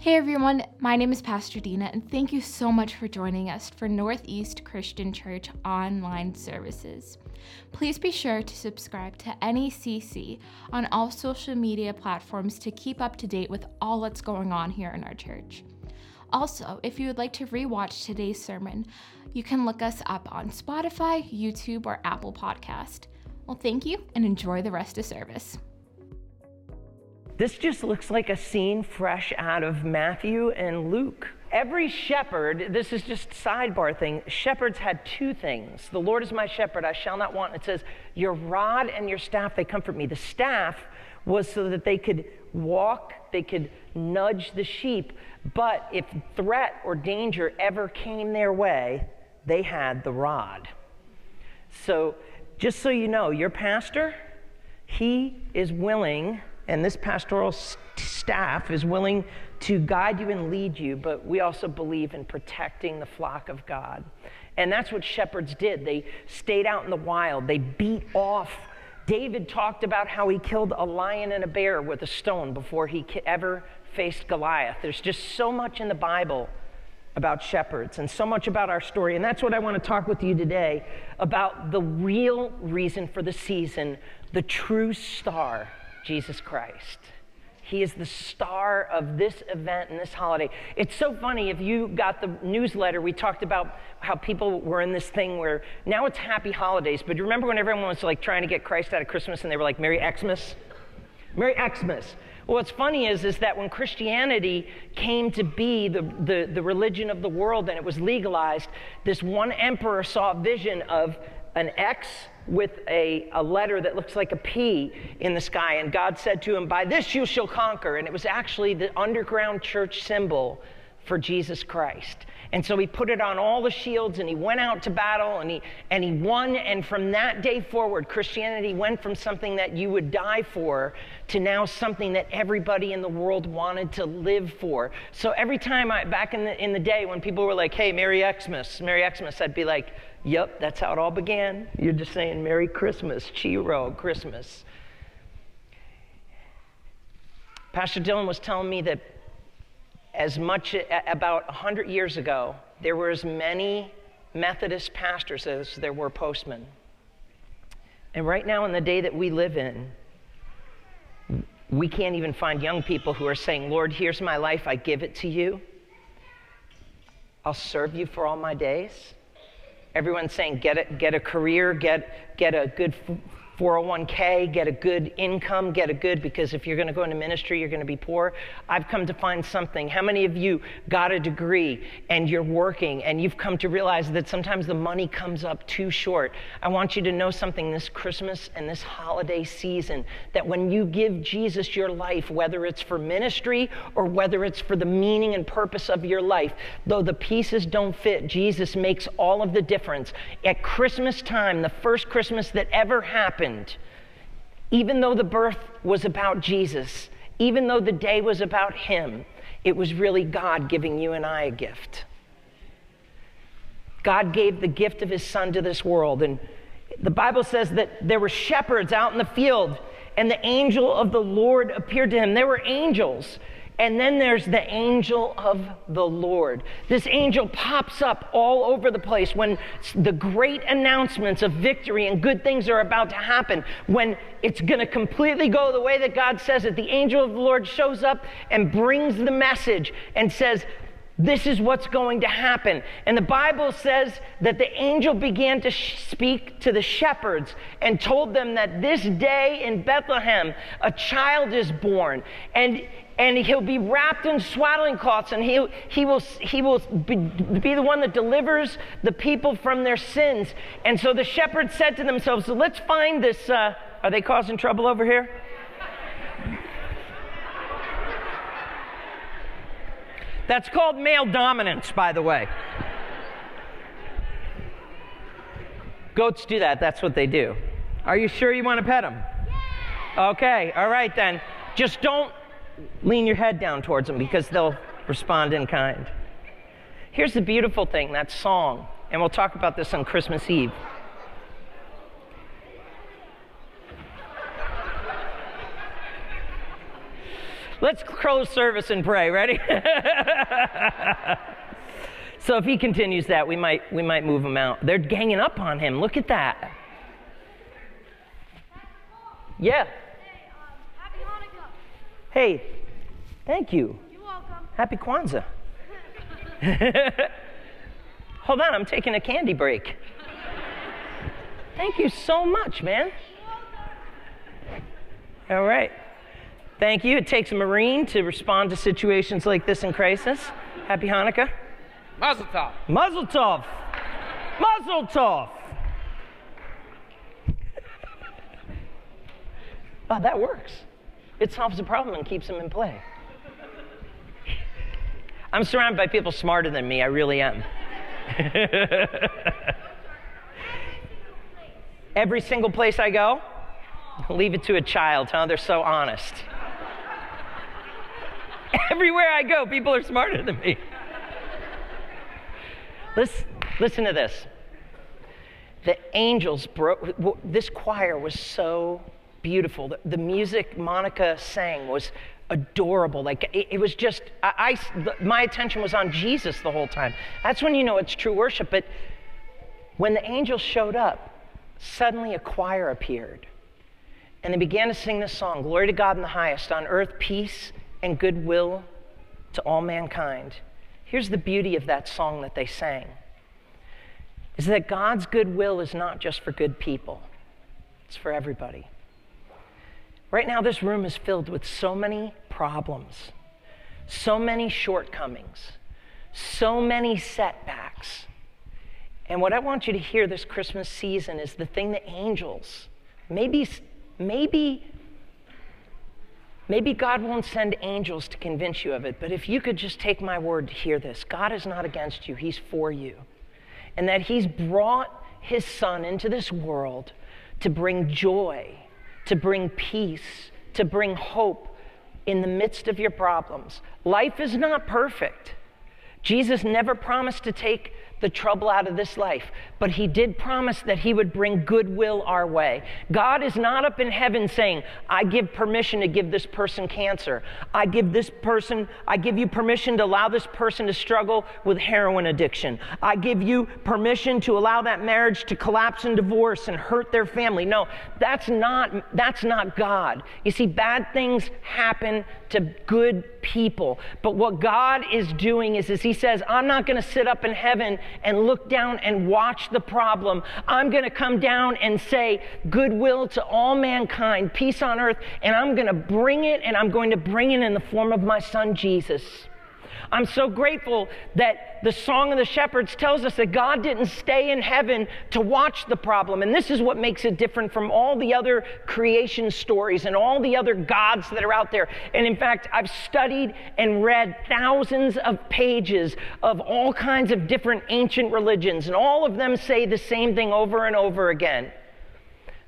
Hey everyone, my name is Pastor Dina, and thank you so much for joining us for Northeast Christian Church online services. Please be sure to subscribe to NECC on all social media platforms to keep up to date with all that's going on here in our church. Also, if you would like to rewatch today's sermon, you can look us up on Spotify, YouTube, or Apple Podcast. Well, thank you and enjoy the rest of service. This just looks like a scene fresh out of Matthew and Luke. Every shepherd, this is just sidebar thing, shepherds had two things. The Lord is my shepherd, I shall not want. It says, Your rod and your staff, they comfort me. The staff was so that they could walk, they could nudge the sheep. But if threat or danger ever came their way, they had the rod. So, just so you know, your pastor, he is willing and this pastoral staff is willing to guide you and lead you, but we also believe in protecting the flock of God. And that's what shepherds did. They stayed out in the wild, they beat off. David talked about how he killed a lion and a bear with a stone before he ever faced Goliath. There's just so much in the Bible about shepherds and so much about our story. And that's what I want to talk with you today about the real reason for the season, the true star Jesus Christ. He is the star of this event and this holiday. It's so funny. If you got the newsletter, we talked about how people were in this thing where now it's happy holidays. But you remember when everyone was like trying to get Christ out of Christmas and they were like, Merry Xmas? Merry Xmas. Well, what's funny is, is that when Christianity came to be the, the, the religion of the world and it was legalized, this one emperor saw a vision of an X with a, a letter that looks like a P in the sky. And God said to him, By this you shall conquer. And it was actually the underground church symbol for Jesus Christ. And so he put it on all the shields and he went out to battle and he, and he won. And from that day forward, Christianity went from something that you would die for to now something that everybody in the world wanted to live for. So every time I, back in the, in the day when people were like, hey, Merry Xmas, Merry Xmas, I'd be like, Yep, that's how it all began. You're just saying Merry Christmas, Chi-Rho, Christmas. Pastor Dylan was telling me that as much about 100 years ago, there were as many Methodist pastors as there were postmen. And right now, in the day that we live in, we can't even find young people who are saying, Lord, here's my life, I give it to you. I'll serve you for all my days. Everyone's saying get a, get a career, get, get a good 401k, get a good income, get a good, because if you're going to go into ministry, you're going to be poor. I've come to find something. How many of you got a degree and you're working and you've come to realize that sometimes the money comes up too short? I want you to know something this Christmas and this holiday season that when you give Jesus your life, whether it's for ministry or whether it's for the meaning and purpose of your life, though the pieces don't fit, Jesus makes all of the difference. At Christmas time, the first Christmas that ever happened, happened, even though the birth was about Jesus, even though the day was about Him, it was really God giving you and I a gift. God gave the gift of His Son to this world. And the Bible says that there were shepherds out in the field, and the angel of the Lord appeared to him. There were angels. And then there's the angel of the Lord. This angel pops up all over the place when the great announcements of victory and good things are about to happen, when it's going to completely go the way that God says it. The angel of the Lord shows up and brings the message and says, this is what's going to happen. And the Bible says that the angel began to sh- speak to the shepherds and told them that this day in Bethlehem, a child is born. And and he'll be wrapped in swaddling cloths, and he, he will, he will be, be the one that delivers the people from their sins. And so the shepherds said to themselves, so let's find this. Uh, are they causing trouble over here? That's called male dominance, by the way. Goats do that. That's what they do. Are you sure you want to pet them? Yeah. Okay, all right then. Just don't lean your head down towards them because they'll respond in kind. Here's the beautiful thing that song, and we'll talk about this on Christmas Eve. Let's close service and pray. Ready? so if he continues that, we might we might move him out. They're ganging up on him. Look at that. Yeah. Happy Hanukkah. Hey, thank you. You're welcome. Happy Kwanzaa. Hold on, I'm taking a candy break. Thank you so much, man. All right. Thank you. It takes a Marine to respond to situations like this in crisis. Happy Hanukkah. Mazel tov. Muzzle tov. Muzzle tov. Oh, that works. It solves the problem and keeps them in play. I'm surrounded by people smarter than me. I really am. Every single place I go, leave it to a child, huh? They're so honest. Everywhere I go, people are smarter than me. Listen, listen to this. The angels broke, this choir was so beautiful. The, the music Monica sang was adorable. Like it, it was just, I, I my attention was on Jesus the whole time. That's when you know it's true worship. But when the angels showed up, suddenly a choir appeared. And they began to sing this song Glory to God in the highest, on earth peace and goodwill to all mankind. Here's the beauty of that song that they sang is that God's goodwill is not just for good people, it's for everybody. Right now, this room is filled with so many problems, so many shortcomings, so many setbacks. And what I want you to hear this Christmas season is the thing that angels, maybe, maybe, maybe God won't send angels to convince you of it, but if you could just take my word to hear this God is not against you, He's for you. And that He's brought His Son into this world to bring joy to bring peace, to bring hope in the midst of your problems. Life is not perfect. Jesus never promised to take the trouble out of this life, but he did promise that he would bring goodwill our way. God is not up in heaven saying, I give permission to give this person cancer. I give this person, I give you permission to allow this person to struggle with heroin addiction. I give you permission to allow that marriage to collapse and divorce and hurt their family. No, that's not that's not God. You see bad things happen to good people. But what God is doing is, is he says, I'm not going to sit up in heaven and look down and watch the problem. I'm going to come down and say, goodwill to all mankind, peace on earth, and I'm going to bring it, and I'm going to bring it in the form of my son Jesus. I'm so grateful that the Song of the Shepherds tells us that God didn't stay in heaven to watch the problem. And this is what makes it different from all the other creation stories and all the other gods that are out there. And in fact, I've studied and read thousands of pages of all kinds of different ancient religions, and all of them say the same thing over and over again.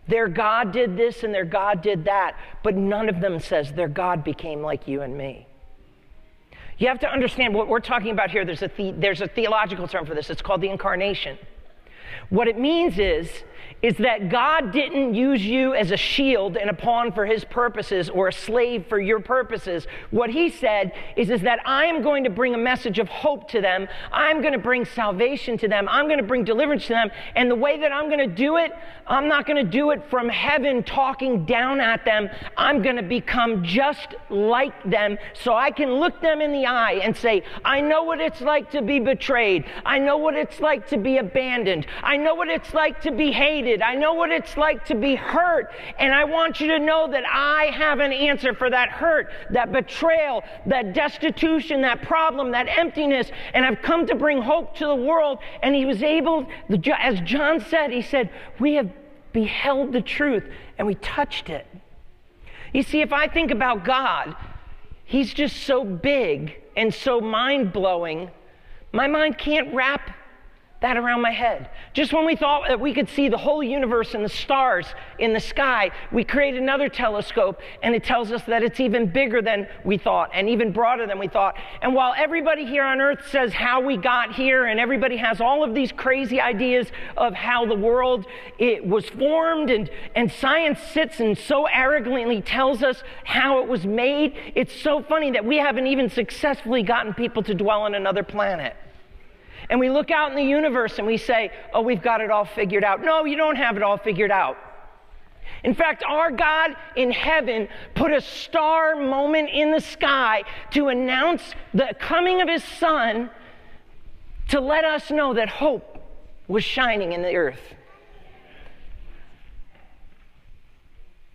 Their God did this and their God did that, but none of them says their God became like you and me. You have to understand what we're talking about here. There's a, the, there's a theological term for this. It's called the incarnation. What it means is is that God didn't use you as a shield and a pawn for his purposes or a slave for your purposes. What he said is, is that I am going to bring a message of hope to them. I'm going to bring salvation to them. I'm going to bring deliverance to them. And the way that I'm going to do it, I'm not going to do it from heaven talking down at them. I'm going to become just like them so I can look them in the eye and say, I know what it's like to be betrayed. I know what it's like to be abandoned. I know what it's like to be hated. I know what it's like to be hurt. And I want you to know that I have an answer for that hurt, that betrayal, that destitution, that problem, that emptiness. And I've come to bring hope to the world. And he was able, as John said, he said, We have beheld the truth and we touched it. You see, if I think about God, He's just so big and so mind blowing, my mind can't wrap that around my head. Just when we thought that we could see the whole universe and the stars in the sky, we create another telescope and it tells us that it's even bigger than we thought and even broader than we thought. And while everybody here on earth says how we got here and everybody has all of these crazy ideas of how the world it was formed and, and science sits and so arrogantly tells us how it was made, it's so funny that we haven't even successfully gotten people to dwell on another planet. And we look out in the universe and we say, oh, we've got it all figured out. No, you don't have it all figured out. In fact, our God in heaven put a star moment in the sky to announce the coming of his son to let us know that hope was shining in the earth.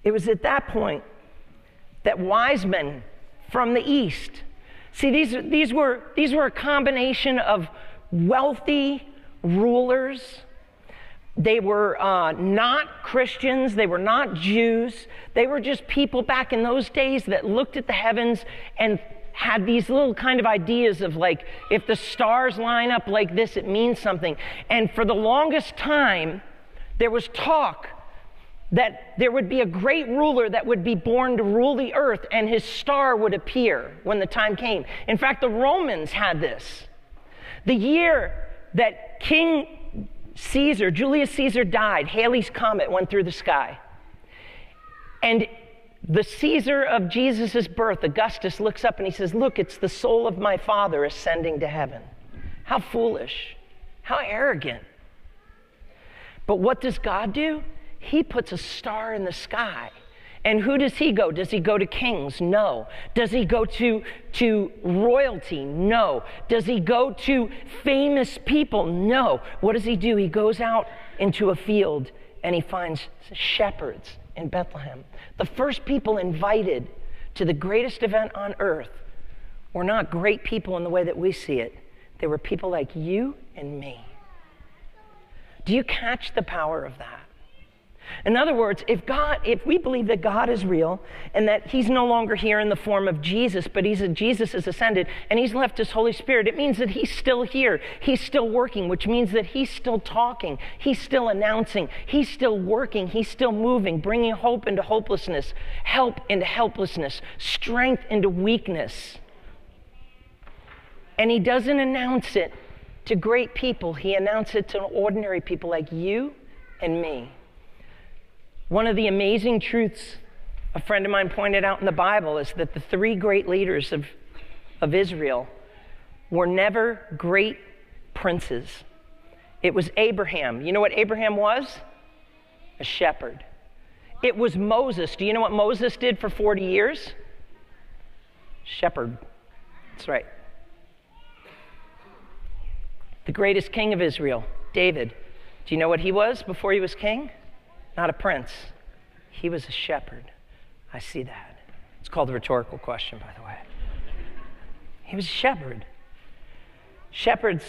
It was at that point that wise men from the east, see, these, these, were, these were a combination of wealthy rulers. They were uh, not Christians. They were not Jews. They were just people back in those days that looked at the heavens and had these little kind of ideas of like, if the stars line up like this, it means something. And for the longest time, there was talk that there would be a great ruler that would be born to rule the earth and his star would appear when the time came. In fact, the Romans had this. The year that King Caesar, Julius Caesar, died, Halley's Comet went through the sky. And the Caesar of Jesus' birth, Augustus, looks up and he says, Look, it's the soul of my father ascending to heaven. How foolish. How arrogant. But what does God do? He puts a star in the sky and who does he go? Does he go to kings? No. Does he go to, to royalty? No. Does he go to famous people? No. What does he do? He goes out into a field and he finds shepherds in Bethlehem. The first people invited to the greatest event on earth were not great people in the way that we see it, they were people like you and me. Do you catch the power of that? In other words, if God, if we believe that God is real and that He's no longer here in the form of Jesus, but He's Jesus is ascended and He's left His Holy Spirit, it means that He's still here. He's still working, which means that He's still talking. He's still announcing. He's still working. He's still moving, bringing hope into hopelessness, help into helplessness, strength into weakness. And He doesn't announce it to great people. He announces it to ordinary people like you and me. One of the amazing truths a friend of mine pointed out in the Bible is that the three great leaders of, of Israel were never great princes. It was Abraham. You know what Abraham was? A shepherd. It was Moses. Do you know what Moses did for 40 years? Shepherd. That's right. The greatest king of Israel, David. Do you know what he was before he was king? Not a prince. He was a shepherd. I see that. It's called a rhetorical question, by the way. He was a shepherd. Shepherds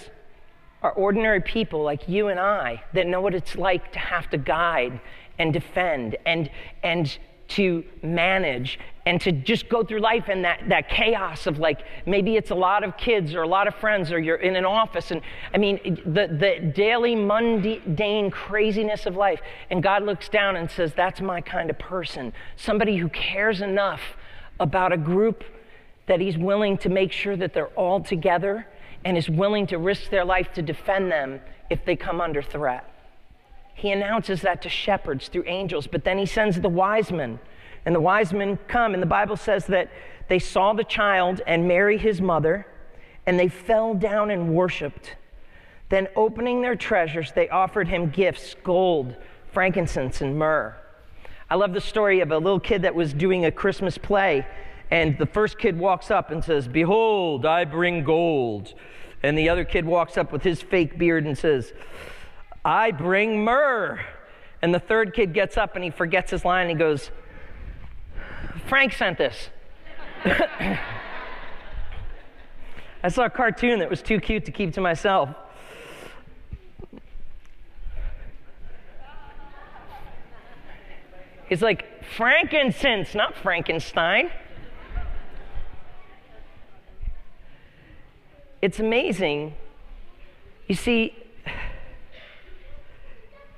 are ordinary people like you and I that know what it's like to have to guide and defend and, and to manage and to just go through life in that, that chaos of like maybe it's a lot of kids or a lot of friends or you're in an office. And i mean the, the daily mundane craziness of life. And god looks down and says that's my kind of person. Somebody who cares enough about a group that he's willing to make sure that they're all together and is willing to risk their life to defend them if they come under threat he announces that to shepherds through angels, but then he sends the wise men. And the wise men come, and the Bible says that they saw the child and Mary, his mother, and they fell down and worshiped. Then, opening their treasures, they offered him gifts gold, frankincense, and myrrh. I love the story of a little kid that was doing a Christmas play, and the first kid walks up and says, Behold, I bring gold. And the other kid walks up with his fake beard and says, I bring myrrh. And the third kid gets up and he forgets his line. And he goes, Frank sent this. I saw a cartoon that was too cute to keep to myself. It's like frankincense, not Frankenstein. It's amazing. You see,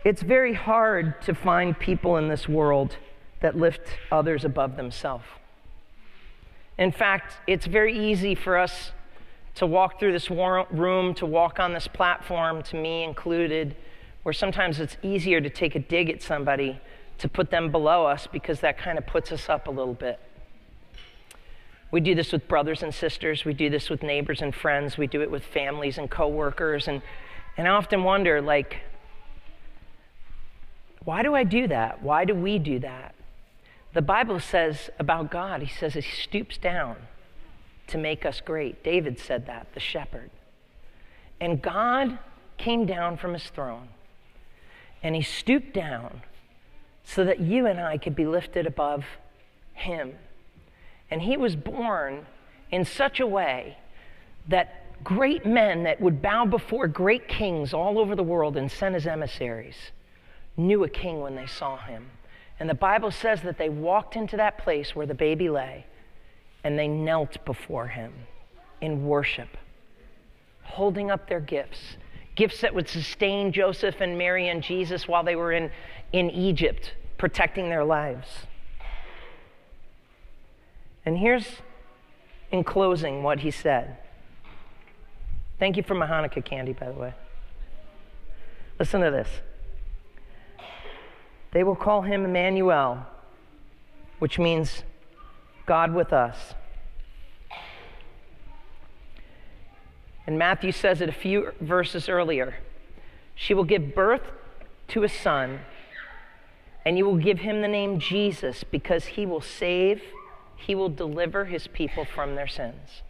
It's very hard to find people in this world that lift others above themselves. In fact, it's very easy for us to walk through this room, to walk on this platform, to me included, where sometimes it's easier to take a dig at somebody to put them below us because that kind of puts us up a little bit. We do this with brothers and sisters, we do this with neighbors and friends, we do it with families and coworkers and and I often wonder like why do I do that? Why do we do that? The Bible says about God, he says he stoops down to make us great. David said that, the shepherd. And God came down from his throne and he stooped down so that you and I could be lifted above him. And he was born in such a way that great men that would bow before great kings all over the world and send his emissaries knew a king when they saw him. And the Bible says that they walked into that place where the baby lay and they knelt before him in worship, holding up their gifts. Gifts that would sustain Joseph and Mary and Jesus while they were in, in Egypt, protecting their lives. And here's, in closing, what he said. Thank you for my Hanukkah candy, by the way. Listen to this. They will call him Emmanuel, which means God with us. And Matthew says it a few verses earlier. She will give birth to a son, and you will give him the name Jesus because he will save, he will deliver his people from their sins.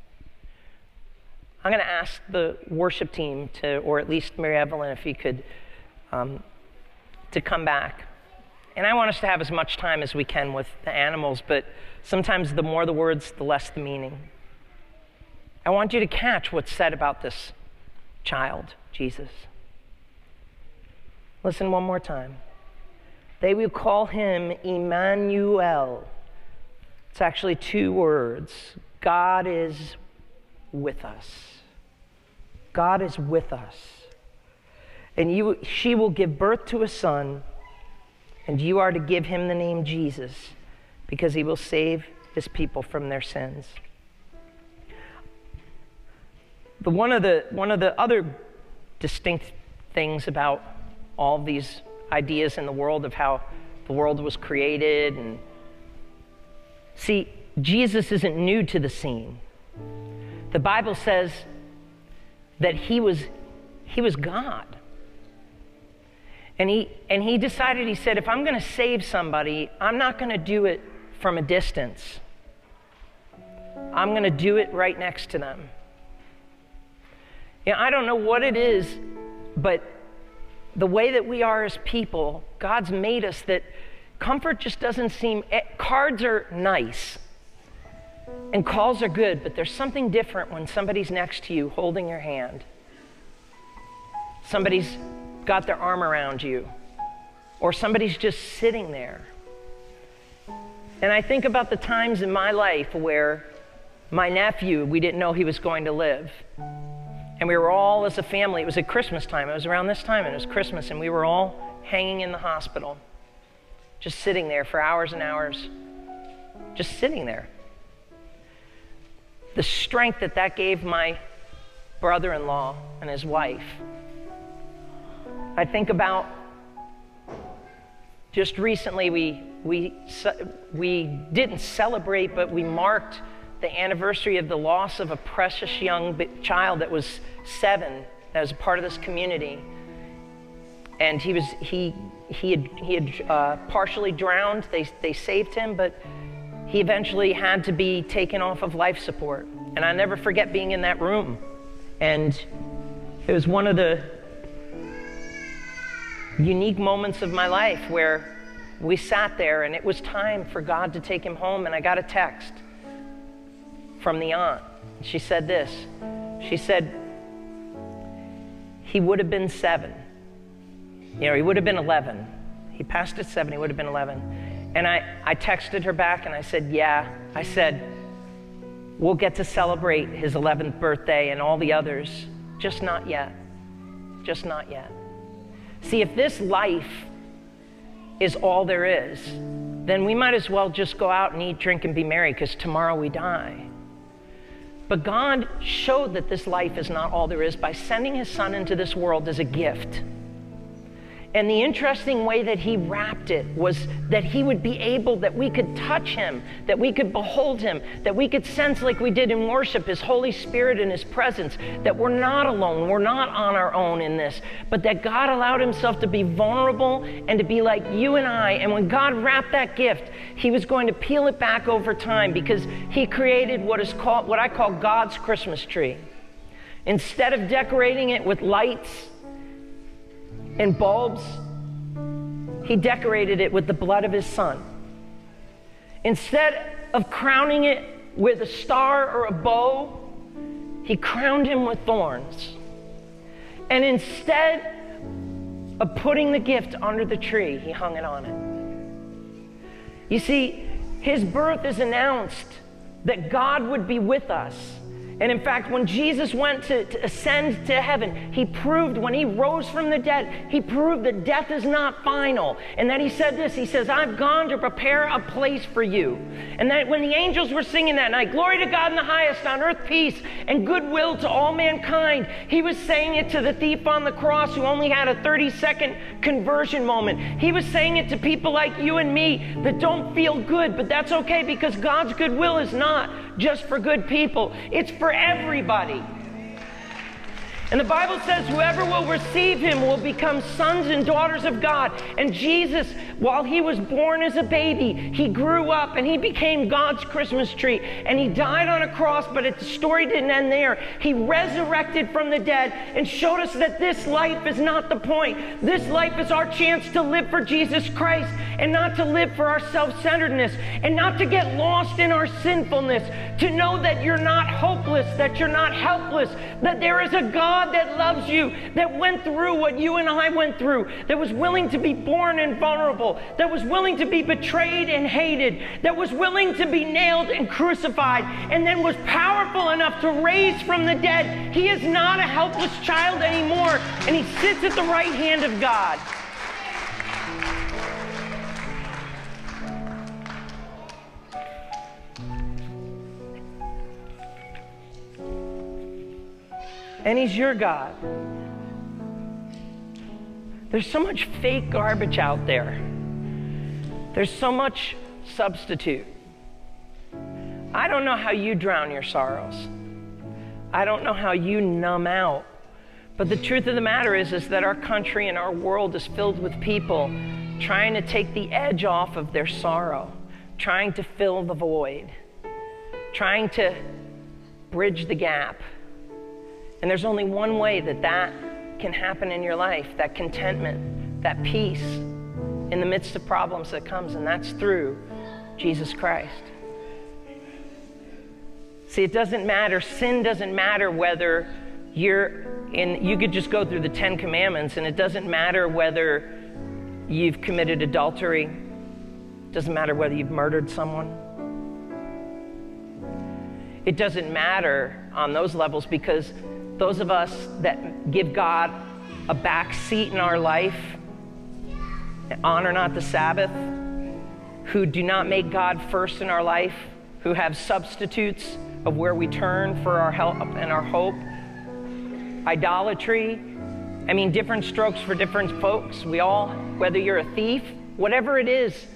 I'm going to ask the worship team to, or at least Mary Evelyn, if you could, um, to come back. And I want us to have as much time as we can with the animals, but sometimes the more the words, the less the meaning. I want you to catch what's said about this child, Jesus. Listen one more time. They will call him Emmanuel. It's actually two words God is with us. God is with us. And you, she will give birth to a son and you are to give him the name Jesus because he will save his people from their sins. But one of the, one of the other distinct things about all these ideas in the world of how the world was created and see jesus isn't new to the scene the bible says that he was he was god and he, and he decided, he said, if I'm going to save somebody, I'm not going to do it from a distance. I'm going to do it right next to them. You know, I don't know what it is, but the way that we are as people, God's made us that comfort just doesn't seem, eh, cards are nice and calls are good, but there's something different when somebody's next to you holding your hand. Somebody's got their arm around you, or somebody's just sitting there. And I think about the times in my life where my nephew, we didn't know he was going to live. And we were all, as a family, it was at Christmas time. It was around this time, and it was Christmas, and we were all hanging in the hospital, just sitting there for hours and hours, just sitting there. The strength that that gave my brother in law and his wife I think about just recently we, we, we didn't celebrate, but we marked the anniversary of the loss of a precious young child that was seven, that was a part of this community. And he was, he, he had, he had uh, partially drowned. They, they saved him, but he eventually had to be taken off of life support. And I never forget being in that room. And it was one of the unique moments of my life where we sat there and it was time for God to take him home. And I got a text from the aunt. She said this She said, He would have been seven. You know, he would have been 11. He passed at seven, he would have been 11. And I, I texted her back and I said, Yeah. I said, We'll get to celebrate his 11th birthday and all the others, just not yet. Just not yet. See, if this life is all there is, then we might as well just go out and eat, drink, and be merry because tomorrow we die. But God showed that this life is not all there is by sending his son into this world as a gift. And the interesting way that he wrapped it was that he would be able, that we could touch him, that we could behold him, that we could sense, like we did in worship, his Holy Spirit and his presence, that we're not alone, we're not on our own in this, but that God allowed himself to be vulnerable and to be like you and I. And when God wrapped that gift, he was going to peel it back over time because he created what is called, what I call God's Christmas tree. Instead of decorating it with lights, and bulbs, he decorated it with the blood of his son. Instead of crowning it with a star or a bow, he crowned him with thorns. And instead of putting the gift under the tree, he hung it on it. You see, his birth is announced that God would be with us and in fact, when Jesus went to, to, ascend to heaven, he proved, when he rose from the dead, he proved that death is not final. And that he said this He says, I've gone to prepare a place for you. And that when the angels were singing that night, Glory to God in the highest, on earth peace, and goodwill to all mankind, he was saying it to the thief on the cross who only had a 30 second conversion moment. He was saying it to people like you and me that don't feel good, but that's okay because God's goodwill is not just for good people, it's for everybody. And the Bible says, whoever will receive him will become sons and daughters of God. And Jesus, while he was born as a baby, he grew up and he became God's Christmas tree. And he died on a cross, but the story didn't end there. He resurrected from the dead and showed us that this life is not the point. This life is our chance to live for Jesus Christ and not to live for our self centeredness and not to get lost in our sinfulness. To know that you're not hopeless, that you're not helpless, that there is a God God that loves you, that went through what you and I went through, that was willing to be born and vulnerable, that was willing to be betrayed and hated, that was willing to be nailed and crucified, and then was powerful enough to raise from the dead. He is not a helpless child anymore, and he sits at the right hand of God. And He's your God. There's so much fake garbage out there, there's so much substitute. I don't know how you drown your sorrows. I don't know how you numb out. But the truth of the matter is, is that our country and our world is filled with people trying to take the edge off of their sorrow, trying to fill the void, trying to bridge the gap. And there's only one way that that can happen in your life that contentment, that peace in the midst of problems that comes, and that's through Jesus Christ. See, it doesn't matter, sin doesn't matter whether you're in, you could just go through the Ten Commandments, and it doesn't matter whether you've committed adultery, it doesn't matter whether you've murdered someone. It doesn't matter on those levels because those of us that give God a back seat in our life, honor not the Sabbath, who do not make God first in our life, who have substitutes of where we turn for our help and our hope, idolatry. I mean, different strokes for different folks. We all, whether you're a thief, whatever it is,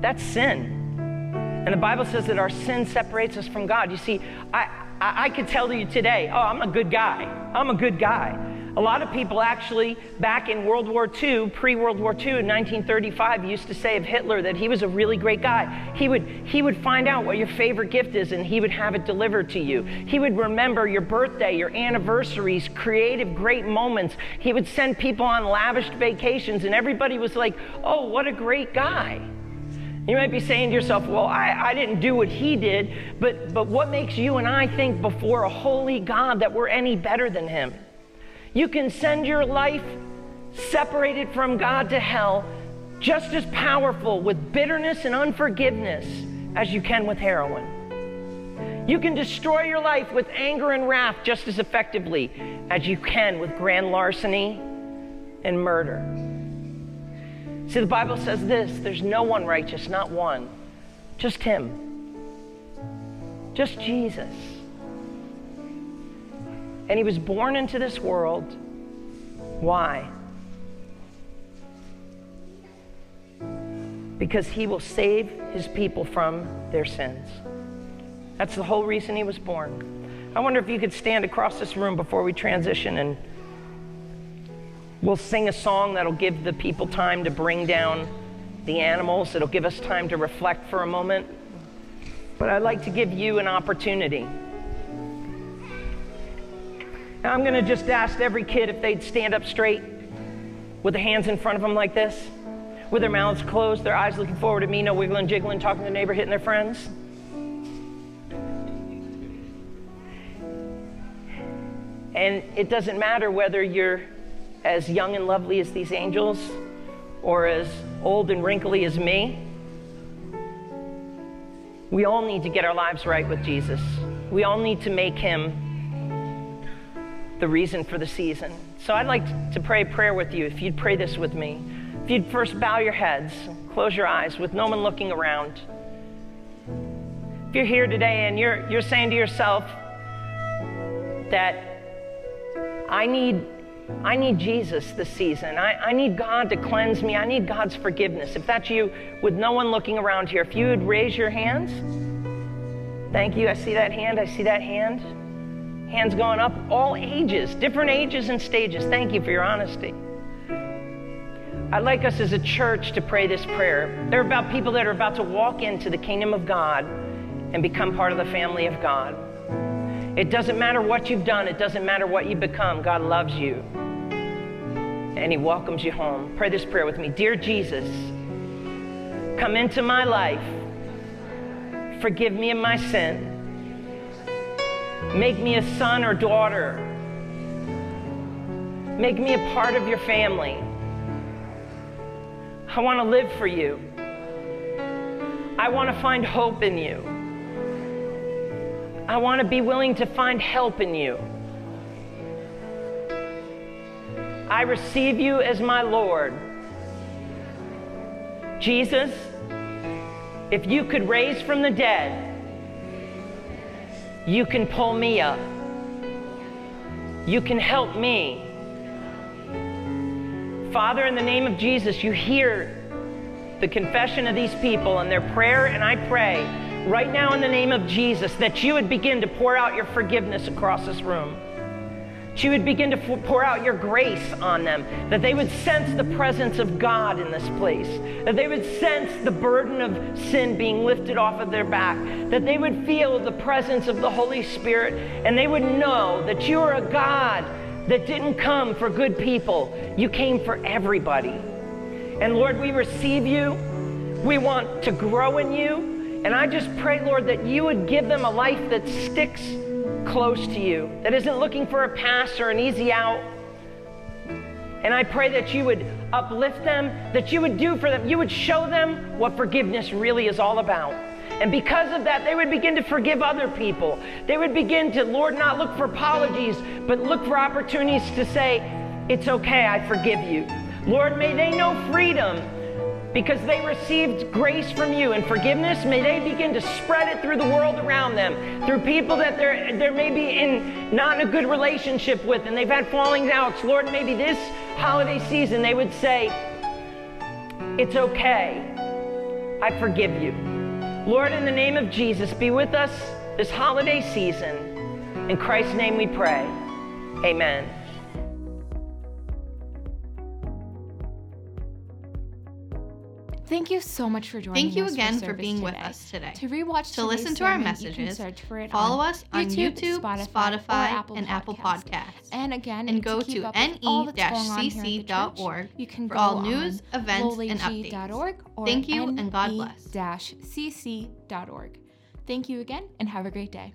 that's sin. And the Bible says that our sin separates us from God. You see, I, I, I could tell you today, oh, I'm a good guy. I'm a good guy. A lot of people actually, back in World War II, pre World War II in 1935, used to say of Hitler that he was a really great guy. He would, he would find out what your favorite gift is and he would have it delivered to you. He would remember your birthday, your anniversaries, creative, great moments. He would send people on lavished vacations, and everybody was like, oh, what a great guy. You might be saying to yourself, well, I, I didn't do what he did, but, but what makes you and I think before a holy God that we're any better than him? You can send your life separated from God to hell just as powerful with bitterness and unforgiveness as you can with heroin. You can destroy your life with anger and wrath just as effectively as you can with grand larceny and murder. See, the Bible says this there's no one righteous, not one, just Him, just Jesus. And He was born into this world. Why? Because He will save His people from their sins. That's the whole reason He was born. I wonder if you could stand across this room before we transition and We'll sing a song that'll give the people time to bring down the animals. It'll give us time to reflect for a moment. But I'd like to give you an opportunity. Now, I'm going to just ask every kid if they'd stand up straight with their hands in front of them like this, with their mouths closed, their eyes looking forward at me, no wiggling, jiggling, talking to the neighbor, hitting their friends. And it doesn't matter whether you're as young and lovely as these angels or as old and wrinkly as me. We all need to get our lives right with Jesus. We all need to make him the reason for the season. So I'd like to pray a prayer with you if you'd pray this with me. If you'd first bow your heads, close your eyes with no one looking around. If you're here today and you're, you're saying to yourself that I need I need Jesus this season. I, I need God to cleanse me. I need God's forgiveness. If that's you, with no one looking around here, if you would raise your hands. Thank you. I see that hand. I see that hand. Hands going up, all ages, different ages and stages. Thank you for your honesty. I'd like us as a church to pray this prayer. They're about people that are about to walk into the kingdom of God and become part of the family of God. It doesn't matter what you've done, it doesn't matter what you've become. God loves you. And He welcomes you home. Pray this prayer with me Dear Jesus, come into my life, forgive me of my sin, make me a son or daughter, make me a part of your family. I want to live for you. I want to find hope in you. I want to be willing to find help in you. I receive you as my Lord. Jesus, if you could raise from the dead, you can pull me up. You can help me. Father, in the name of Jesus, you hear the confession of these people and their prayer, and I pray right now in the name of Jesus that you would begin to pour out your forgiveness across this room. That you would begin to pour out your grace on them, that they would sense the presence of God in this place, that they would sense the burden of sin being lifted off of their back, that they would feel the presence of the Holy Spirit, and they would know that you are a God that didn't come for good people, you came for everybody. And Lord, we receive you. We want to grow in you. And I just pray, Lord, that you would give them a life that sticks close to you, that isn't looking for a pass or an easy out. And I pray that you would uplift them, that you would do for them, you would show them what forgiveness really is all about. And because of that, they would begin to forgive other people. They would begin to, Lord, not look for apologies, but look for opportunities to say, It's okay, I forgive you. Lord, may they know freedom because they received grace from you and forgiveness, may they begin to spread it through the world around them, through people that they're, they're maybe in not in a good relationship with and they've had fallings outs. Lord, maybe this holiday season they would say, It's okay. I forgive you. Lord, in the name of Jesus, be with us this holiday season. In Christ's name we pray. Amen. Thank you so much for joining us. Thank you us again for, for being with us today. To rewatch To listen to our messages, search for it Follow on us on YouTube, Spotify, or and Apple Podcasts. And again, And go to up with all that's going on here at the church, ne-cc.org you can for go all news, events, and updates. Thank you, and God bless. ne-cc.org. Thank you again, and have a great day.